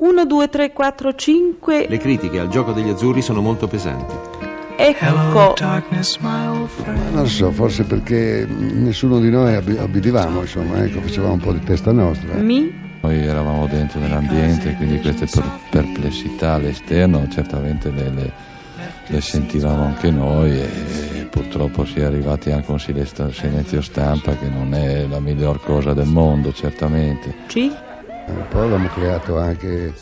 1, 2, 3, 4, 5. Le critiche al gioco degli azzurri sono molto pesanti. Ecco. Non so, forse perché nessuno di noi abbi- obbedivamo, insomma, ecco, facevamo un po' di testa nostra. Mi. Noi eravamo dentro nell'ambiente, quindi queste per- perplessità all'esterno certamente le, le- le sentivamo anche noi e purtroppo si è arrivati anche a un silenzio silenzio stampa che non è la miglior cosa del mondo, certamente. C. Un po' abbiamo creato anche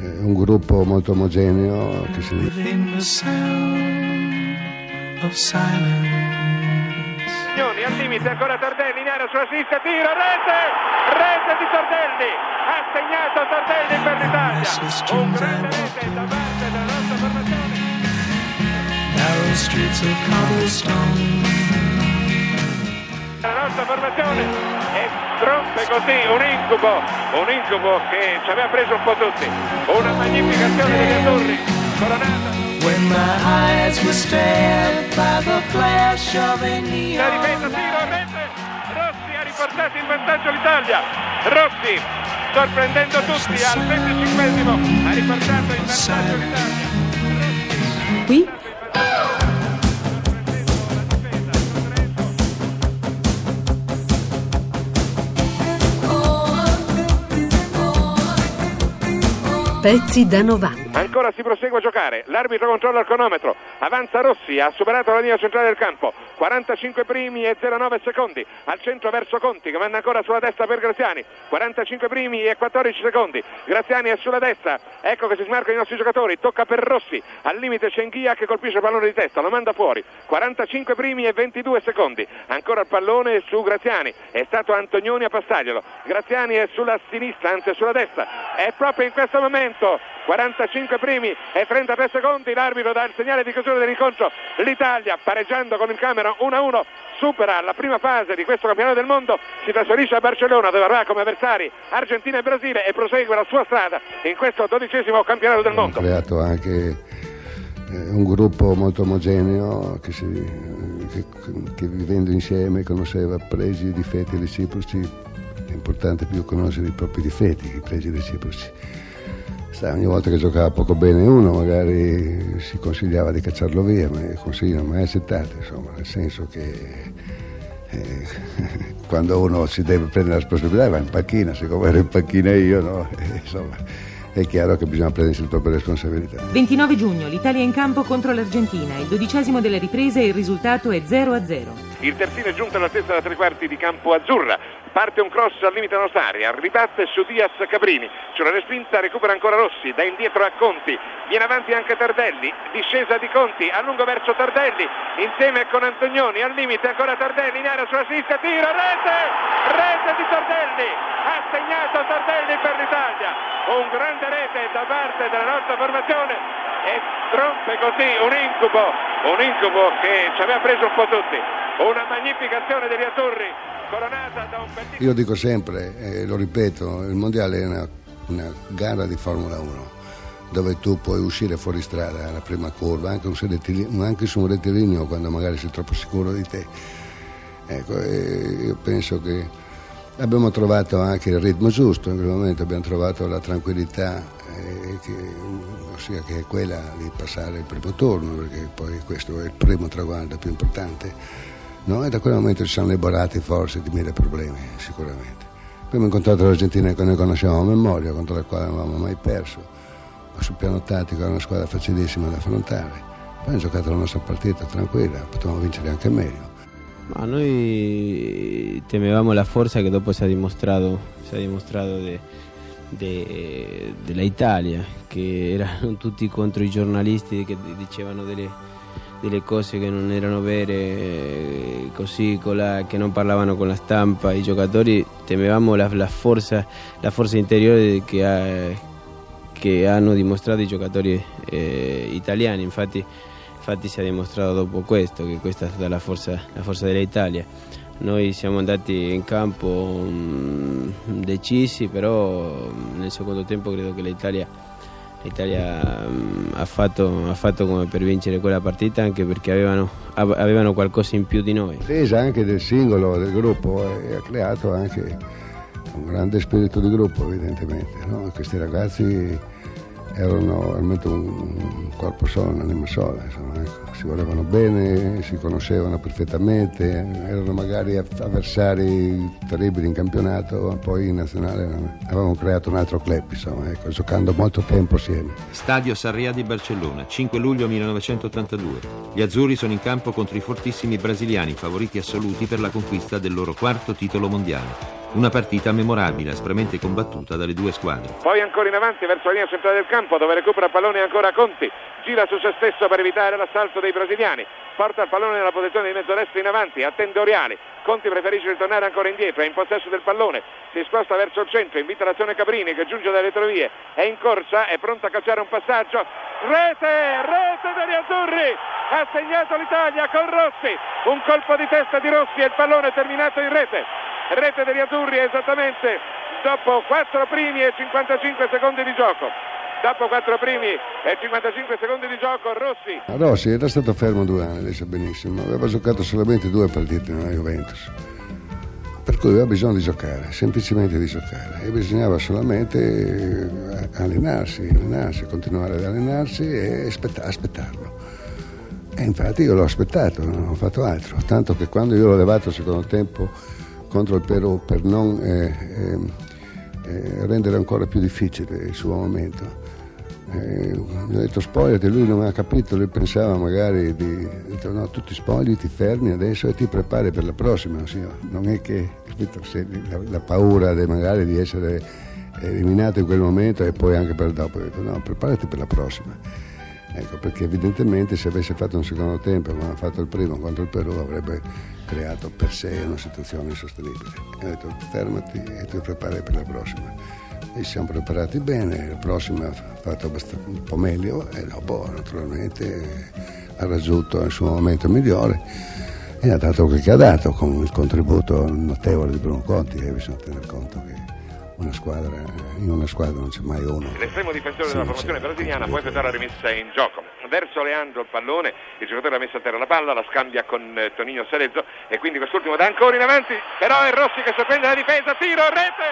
eh, un gruppo molto omogeneo che si within the sound of silence. Signoni al limite ancora Tardelli in area sulla sinistra tiro rete rete di Tardelli ha segnato Tardelli per l'Italia. Un grande rete da parte della nostra formazione Nostra formazione. E rompe così un incubo un incubo che ci aveva preso un po' tutti. Una magnificazione degli azzurri coronata. When my eyes were stared by the flash of a la difesa neon tiro rete Rossi ha riportato in vantaggio l'Italia. Rossi sorprendendo tutti al 25esimo ha riportato in vantaggio l'Italia. Qui. Pezzi da 90. Ancora si prosegue a giocare, l'arbitro controlla il cronometro, avanza Rossi, ha superato la linea centrale del campo, 45 primi e 09 secondi, al centro verso Conti che vanno ancora sulla destra per Graziani, 45 primi e 14 secondi, Graziani è sulla destra, ecco che si smarcano i nostri giocatori, tocca per Rossi, al limite c'è Inghia che colpisce il pallone di testa, lo manda fuori, 45 primi e 22 secondi, ancora il pallone su Graziani, è stato Antonioni a passaglielo, Graziani è sulla sinistra, anzi sulla destra, è proprio in questo momento 45 primi e 33 secondi, l'arbitro dà il segnale di chiusura dell'incontro, l'Italia pareggiando con il Camerun 1-1 supera la prima fase di questo campionato del mondo, si trasferisce a Barcellona dove avrà come avversari Argentina e Brasile e prosegue la sua strada in questo dodicesimo campionato del mondo. creato anche eh, un gruppo molto omogeneo che, si- che- che vivendo insieme conosceva pregi difetti reciproci. È importante più conoscere i propri difetti che i pregi reciproci. Sai, ogni volta che giocava poco bene uno magari si consigliava di cacciarlo via, ma il consiglio non è mai accettato, insomma, nel senso che eh, quando uno si deve prendere la responsabilità va in panchina, siccome ero in panchina io, no? Eh, insomma, è chiaro che bisogna prendersi le proprie responsabilità. 29 giugno, l'Italia in campo contro l'Argentina. Il dodicesimo delle riprese e il risultato è 0 a 0. Il terzino è giunto all'altezza da tre quarti di campo azzurra. Parte un cross al limite della nostra area, ribatte su Diaz Cabrini. Una respinta, recupera ancora Rossi, da indietro a Conti. Viene avanti anche Tardelli, discesa di Conti, a lungo verso Tardelli, insieme con Antonioni, al limite ancora Tardelli in area sulla sinistra, tiro, rete! Rete di Tardelli! Ha segnato Tardelli per l'Italia! Un grande rete da parte della nostra formazione e rompe così un incubo, un incubo che ci aveva preso un po' tutti. Una magnificazione degli azzurri, coronata da un bellissimo... Io dico sempre, e lo ripeto, il mondiale è una, una gara di Formula 1 dove tu puoi uscire fuori strada alla prima curva, anche, un anche su un rettilineo quando magari sei troppo sicuro di te. Ecco, io penso che abbiamo trovato anche il ritmo giusto, in quel momento abbiamo trovato la tranquillità, eh, che, ossia che è quella di passare il primo turno, perché poi questo è il primo traguardo più importante. No? E da quel momento ci siamo liberati forse di mille problemi, sicuramente. Poi abbiamo incontrato l'Argentina che noi conoscevamo a memoria, contro la quale non avevamo mai perso, ma sul piano tattico era una squadra facilissima da affrontare. Poi abbiamo giocato la nostra partita tranquilla, potevamo vincere anche meglio. Ma noi temevamo la forza che dopo si è dimostrato, si è dimostrato de- de- della Italia, che erano tutti contro i giornalisti che dicevano delle, delle cose che non erano vere, eh, così la- che non parlavano con la stampa. I giocatori temevamo la, la forza, la forza interiore che, ha- che hanno dimostrato i giocatori eh, italiani. Infatti, infatti si è dimostrato dopo questo che questa è stata la forza, forza dell'Italia. Noi siamo andati in campo mm, decisi, però mm, nel secondo tempo credo che l'Italia, l'Italia, mm, ha, fatto, ha fatto come per vincere quella partita anche perché avevano, av- avevano qualcosa in più di noi. La difesa anche del singolo, del gruppo, eh, ha creato anche un grande spirito di gruppo evidentemente, no? questi ragazzi erano veramente un, un corpo solo, un'anima sola, insomma, ecco. si volevano bene, si conoscevano perfettamente, erano magari avversari terribili in campionato, poi in nazionale avevamo creato un altro club, insomma, ecco, giocando molto tempo assieme. Stadio Sarria di Barcellona, 5 luglio 1982. Gli azzurri sono in campo contro i fortissimi brasiliani, favoriti assoluti per la conquista del loro quarto titolo mondiale. Una partita memorabile, aspramente combattuta dalle due squadre. Poi ancora in avanti verso la linea centrale del campo dove recupera pallone ancora Conti. Gira su se stesso per evitare l'assalto dei brasiliani. Porta il pallone nella posizione di mezzo destro in avanti, attende Oriali. Conti preferisce ritornare ancora indietro, è in possesso del pallone. Si sposta verso il centro, invita l'azione Cabrini che giunge dalle retrovie. È in corsa, è pronto a calciare un passaggio. Rete, rete degli azzurri. Ha segnato l'Italia con Rossi. Un colpo di testa di Rossi e il pallone è terminato in rete rete degli azzurri esattamente dopo 4 primi e 55 secondi di gioco. Dopo 4 primi e 55 secondi di gioco, Rossi. Rossi era stato fermo due anni, lei sa benissimo, aveva giocato solamente due partite nella Juventus. Per cui aveva bisogno di giocare, semplicemente di giocare, e bisognava solamente eh, allenarsi, allenarsi, continuare ad allenarsi e aspettarlo. E infatti io l'ho aspettato, non ho fatto altro, tanto che quando io l'ho levato al secondo tempo contro il Perù per non eh, eh, eh, rendere ancora più difficile il suo momento. Eh, gli ho detto spogliati, lui non ha capito, lui pensava magari di... Detto, no, tu ti spogli, ti fermi adesso e ti prepari per la prossima, sì, non è che capito, la, la, paura de, magari di essere eliminato in quel momento e poi anche per dopo, ho detto no, preparati per la prossima. Ecco, perché evidentemente se avesse fatto un secondo tempo come ha fatto il primo contro il Perù avrebbe creato per sé una situazione insostenibile. E ho detto fermati e ti prepari per la prossima. E ci siamo preparati bene, la prossima ha fatto un po' meglio e dopo naturalmente ha raggiunto il suo momento migliore e ha dato quel che ha dato con il contributo notevole di Bruno Conti e bisogna tenere conto che una squadra, in una squadra non c'è mai uno. L'estremo difensore sì, della formazione brasiliana può effettuare la rimessa in gioco. Verso Leandro il pallone, il giocatore ha messo a terra la palla, la scambia con eh, Tonino Serezzo e quindi quest'ultimo dà ancora in avanti, però è Rossi che sorprende la difesa, tiro, rete!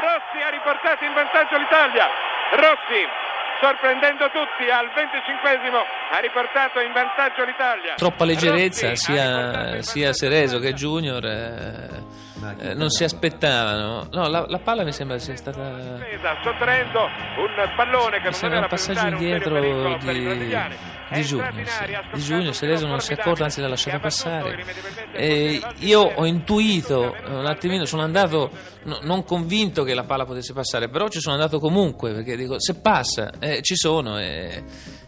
Rossi ha riportato in vantaggio l'Italia. Rossi sorprendendo tutti al 25esimo ha riportato in vantaggio l'Italia. Troppa leggerezza sia, sia Sereso che Junior. Eh eh, non si aspettavano. No, la, la, palla mi sembra sia stata. Sottraendo un pallone che mi sembra un passaggio indietro di, di Giugno. Sì. Di Giugno, Sereso non si è accorto, anzi l'ha lasciata passare. E io ho intuito un attimino, sono andato no, non convinto che la palla potesse passare, però ci sono andato comunque perché dico se passa, eh, ci sono. E,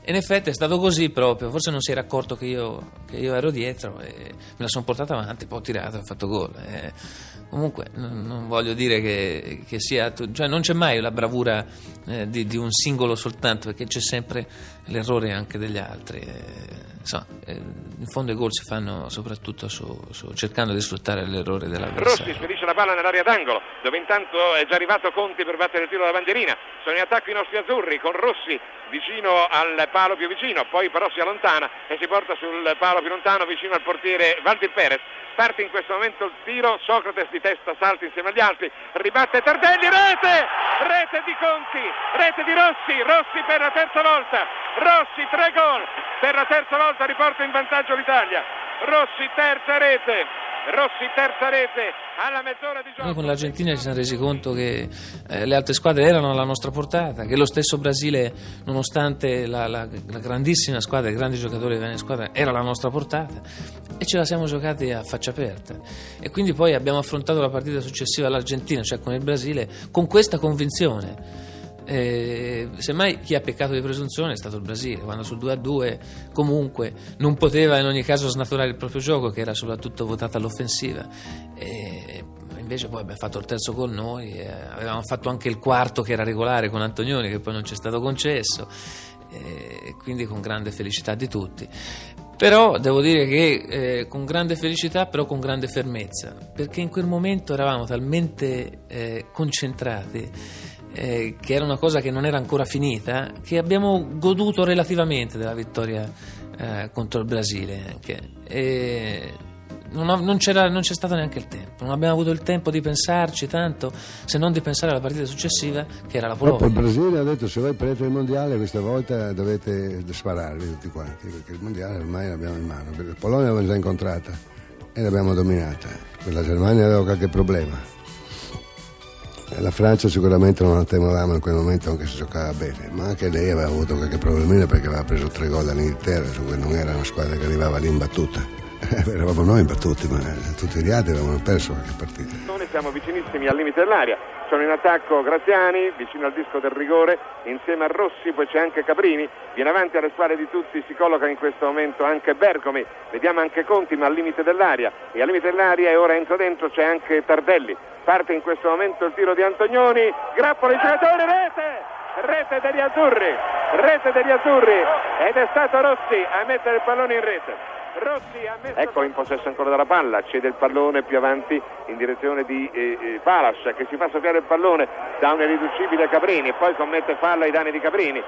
in effetti è stato così proprio, forse non si era accorto che io, che io ero dietro e me la sono portata avanti, poi ho tirato e ho fatto gol. Eh, comunque non, non, voglio dire che, che, sia, cioè non c'è mai la bravura eh, di, di, un singolo soltanto, perché c'è sempre l'errore anche degli altri. Eh, insomma, eh, in fondo i gol si fanno soprattutto su, su, cercando di sfruttare l'errore dell'avversario. Rossi spedisce la palla nell'area d'angolo, dove intanto è già arrivato Conti per battere il tiro della bandierina. Sono in attacco i nostri azzurri con Rossi vicino al palo più vicino, poi però si allontana e si porta sul palo più lontano vicino al portiere Valdir Perez. Parte in questo momento il tiro, Socrates di testa salta insieme agli altri, ribatte Tardelli, rete! Rete di Conti, rete di Rossi, Rossi per la terza volta, Rossi tre gol, per la terza volta riporta in vantaggio l'Italia, Rossi terza rete, Rossi terza rete alla mezz'ora di gioco. Noi con l'Argentina ci siamo resi conto che eh, le altre squadre erano alla nostra portata, che lo stesso Brasile, nonostante la, la, la grandissima squadra, i grandi giocatori della squadra, era alla nostra portata e ce la siamo giocati a faccia aperta. E quindi poi abbiamo affrontato la partita successiva all'Argentina, cioè con il Brasile, con questa convinzione eh, semmai chi ha peccato di presunzione è stato il Brasile, quando sul 2-2 comunque non poteva in ogni caso snaturare il proprio gioco, che era soprattutto votato all'offensiva. E invece poi abbiamo fatto il terzo con noi, eh, avevamo fatto anche il quarto che era regolare con Antonioni, che poi non ci è stato concesso, quindi con grande felicità di tutti. Però devo dire che eh, con grande felicità, però con grande fermezza, perché in quel momento eravamo talmente eh, concentrati eh, che era una cosa che non era ancora finita, che abbiamo goduto relativamente della vittoria eh, contro il Brasile. Anche. E non, ho- non c'era- non c'è stato neanche il tempo, non abbiamo avuto il tempo di pensarci tanto, se non di pensare alla partita successiva che era la Dopo il Polonia. Brasile ha detto se voi prendete il mondiale questa volta dovete spararvi tutti quanti perché il mondiale ormai l'abbiamo in mano. La Polonia l'abbiamo già incontrata e l'abbiamo dominata. Per la Germania aveva qualche problema. E La Francia sicuramente non la temevamo in quel momento anche se giocava bene, ma anche lei aveva avuto qualche problemino perché aveva preso tre gol dall'Inghilterra, dunque non era una squadra che arrivava lì imbattuta. Eravamo noi imbattuti, ma tutti gli altri avevano perso qualche partita. Noi siamo vicinissimi al limite dell'aria. Sono in attacco Graziani, vicino al disco del rigore, insieme a Rossi, poi c'è anche Caprini. Viene avanti alle spalle di tutti, si colloca in questo momento anche Bergomi. Vediamo anche Conti, ma al limite dell'aria. E al limite dell'aria e ora entra dentro c'è anche Tardelli. Parte in questo momento il tiro di Antonioni. Grappola i giocatori, rete! Rete degli azzurri, rete degli azzurri ed è stato Rossi a mettere il pallone in rete. Ecco in possesso ancora della palla, cede il pallone più avanti in direzione di eh, eh, Palas che si fa soffiare il pallone da un irriducibile Caprini e poi commette fallo ai danni di Caprini. Eh,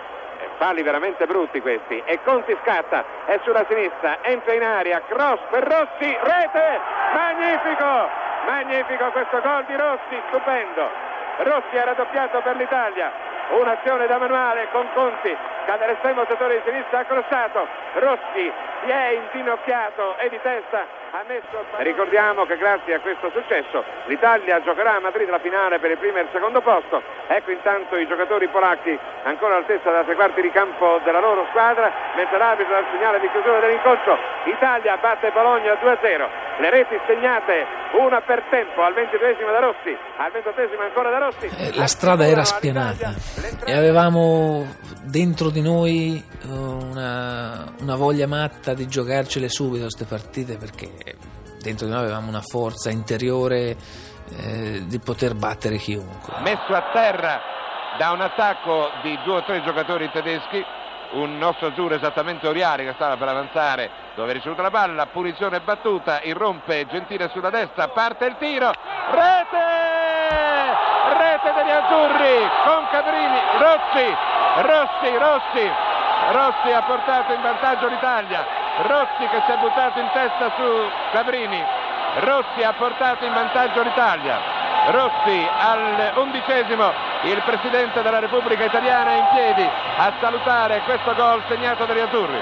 Falli veramente brutti questi. E Conti scatta, è sulla sinistra, entra in aria, cross per Rossi, rete, magnifico, magnifico questo gol di Rossi, stupendo. Rossi ha raddoppiato per l'Italia, un'azione da manuale con Conti, cade l'estremo settore di sinistra, ha crossato, Rossi si è inginocchiato e di testa. Ricordiamo che grazie a questo successo l'Italia giocherà a Madrid la finale per il primo e il secondo posto, ecco intanto i giocatori polacchi ancora all'altezza della tre quarti di campo della loro squadra, mentre l'arbitro dà il segnale di chiusura dell'incontro, Italia batte Bologna 2-0, le reti segnate una per tempo al 22 da Rossi, al 28 ancora da Rossi. Eh, La strada era spianata e avevamo dentro di noi eh, una, una voglia matta di giocarcele subito queste partite perché dentro di noi avevamo una forza interiore eh, di poter battere chiunque. messo a terra da un attacco di due o tre giocatori tedeschi un nostro azzurro esattamente Oriari che stava per avanzare dove ha ricevuto la palla punizione battuta irrompe Gentile sulla destra parte il tiro rete rete degli azzurri con Cabrini Rossi Rossi Rossi Rossi ha portato in vantaggio l'Italia Rossi che si è buttato in testa su Cabrini. Rossi ha portato in vantaggio l'Italia. Rossi al undicesimo, il Presidente della Repubblica Italiana in piedi a salutare questo gol segnato dagli azzurri.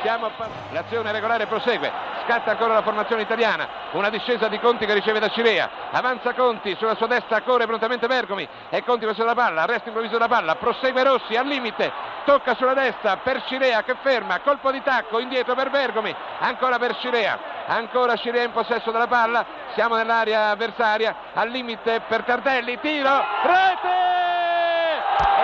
Siamo a pa- L'azione regolare prosegue, scatta ancora la formazione italiana, una discesa di Conti che riceve da Cirea, avanza Conti, sulla sua destra corre prontamente Bergomi. E Conti verso la palla, arresto improvviso della palla, prosegue Rossi al limite, tocca sulla destra per Cirea che ferma, colpo di tacco indietro per Bergomi, ancora per Cirea, ancora Cirea in possesso della palla, siamo nell'area avversaria, al limite per Tardelli, tiro, rete!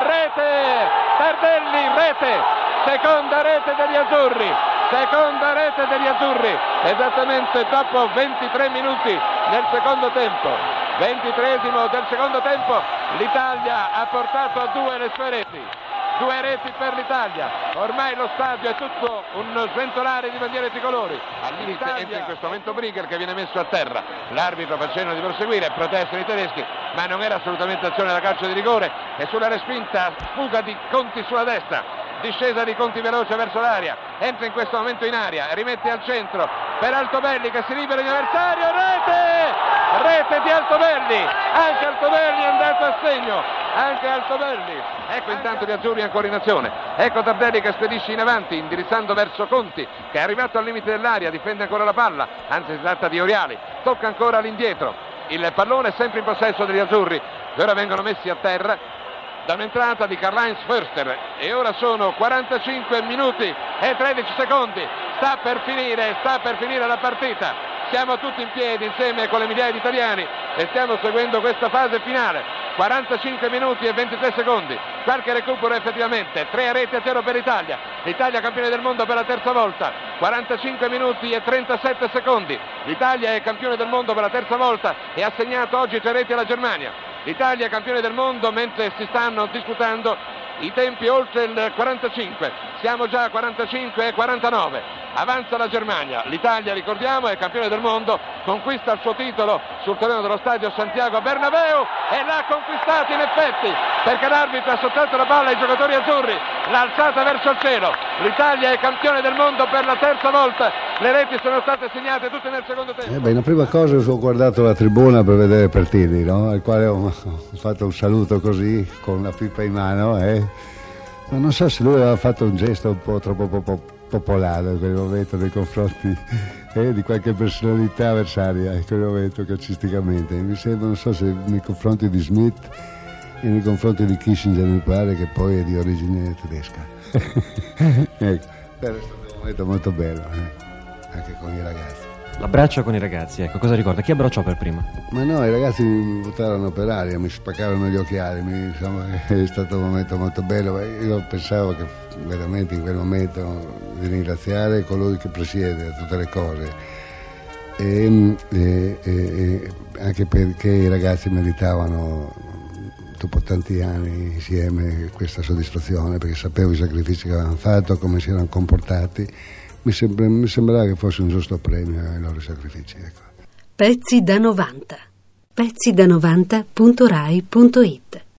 Rete! Tardelli, rete! Seconda rete degli azzurri! Seconda rete degli azzurri! Esattamente dopo 23 minuti nel secondo tempo. 23 del secondo tempo l'Italia ha portato a due le sue reti. Due reti per l'Italia. Ormai lo stadio è tutto un sventolare di bandiere tricolori. Al limite entra in questo momento Brigger che viene messo a terra. L'arbitro fa cenno di proseguire, protestano i tedeschi, ma non era assolutamente azione da calcio di rigore. E sulla respinta fuga di Conti sulla destra. Discesa di Conti veloce verso l'aria, entra in questo momento in aria, rimette al centro per Altobelli che si libera in avversario, rete! Rete di Altobelli, anche Altobelli è andato a segno, anche Altobelli. Ecco intanto gli azzurri ancora in azione, ecco Tardelli che spedisce in avanti, indirizzando verso Conti, che è arrivato al limite dell'aria, difende ancora la palla, anzi si tratta di Oriali, tocca ancora all'indietro, il pallone è sempre in possesso degli azzurri, che ora vengono messi a terra da un'entrata di Karl-Heinz Förster. E ora sono 45 minuti e 13 secondi. Sta per finire sta per finire la partita. Siamo tutti in piedi insieme con le migliaia di italiani e stiamo seguendo questa fase finale. 45 minuti e 23 secondi. Qualche recupero effettivamente. 3 reti a 0 per l'Italia l'Italia campione del mondo per la terza volta. 45 minuti e 37 secondi. l'Italia è campione del mondo per la terza volta e ha segnato oggi 3 reti alla Germania L'Italia campione del mondo mentre si stanno disputando i tempi oltre il 45. Siamo già a 45 e 49. Avanza la Germania. L'Italia, ricordiamo, è campione del mondo, conquista il suo titolo sul terreno dello stadio Santiago Bernabeu e l'ha conquistato in effetti perché l'arbitro ha sottratto la palla ai giocatori azzurri, l'ha alzata verso il cielo. L'Italia è campione del mondo per la terza volta Le reti sono state segnate tutte nel secondo tempo. Eh beh, la prima cosa ho guardato la tribuna per vedere Pertini, no? al quale ho fatto un saluto così, con la pipa in mano. Eh? Ma non so se lui aveva fatto un gesto un po' troppo popo- popolare in quel momento nei confronti eh, di qualche personalità avversaria in quel momento calcisticamente. Mi sembra, non so se nei confronti di Smith e nei confronti di Kissinger mi pare che poi è di origine tedesca. ecco, però è stato un momento molto bello, eh, anche con i ragazzi. L'abbraccio con i ragazzi, ecco, cosa ricorda? Chi abbracciò per prima? Ma no, i ragazzi mi buttarono per aria, mi spaccarono gli occhiali, mi- insomma, è stato un momento molto bello. Io pensavo che veramente in quel momento di ringraziare colui che presiede tutte le cose. E- e- e anche perché i ragazzi meritavano dopo tanti anni insieme questa soddisfazione perché sapevo i sacrifici che avevano fatto, come si erano comportati. Mi, sembra- mi sembrava che fosse un giusto premio ai loro sacrifici. Ecco. Pezzi da 90. Pezzi da 90.rai.it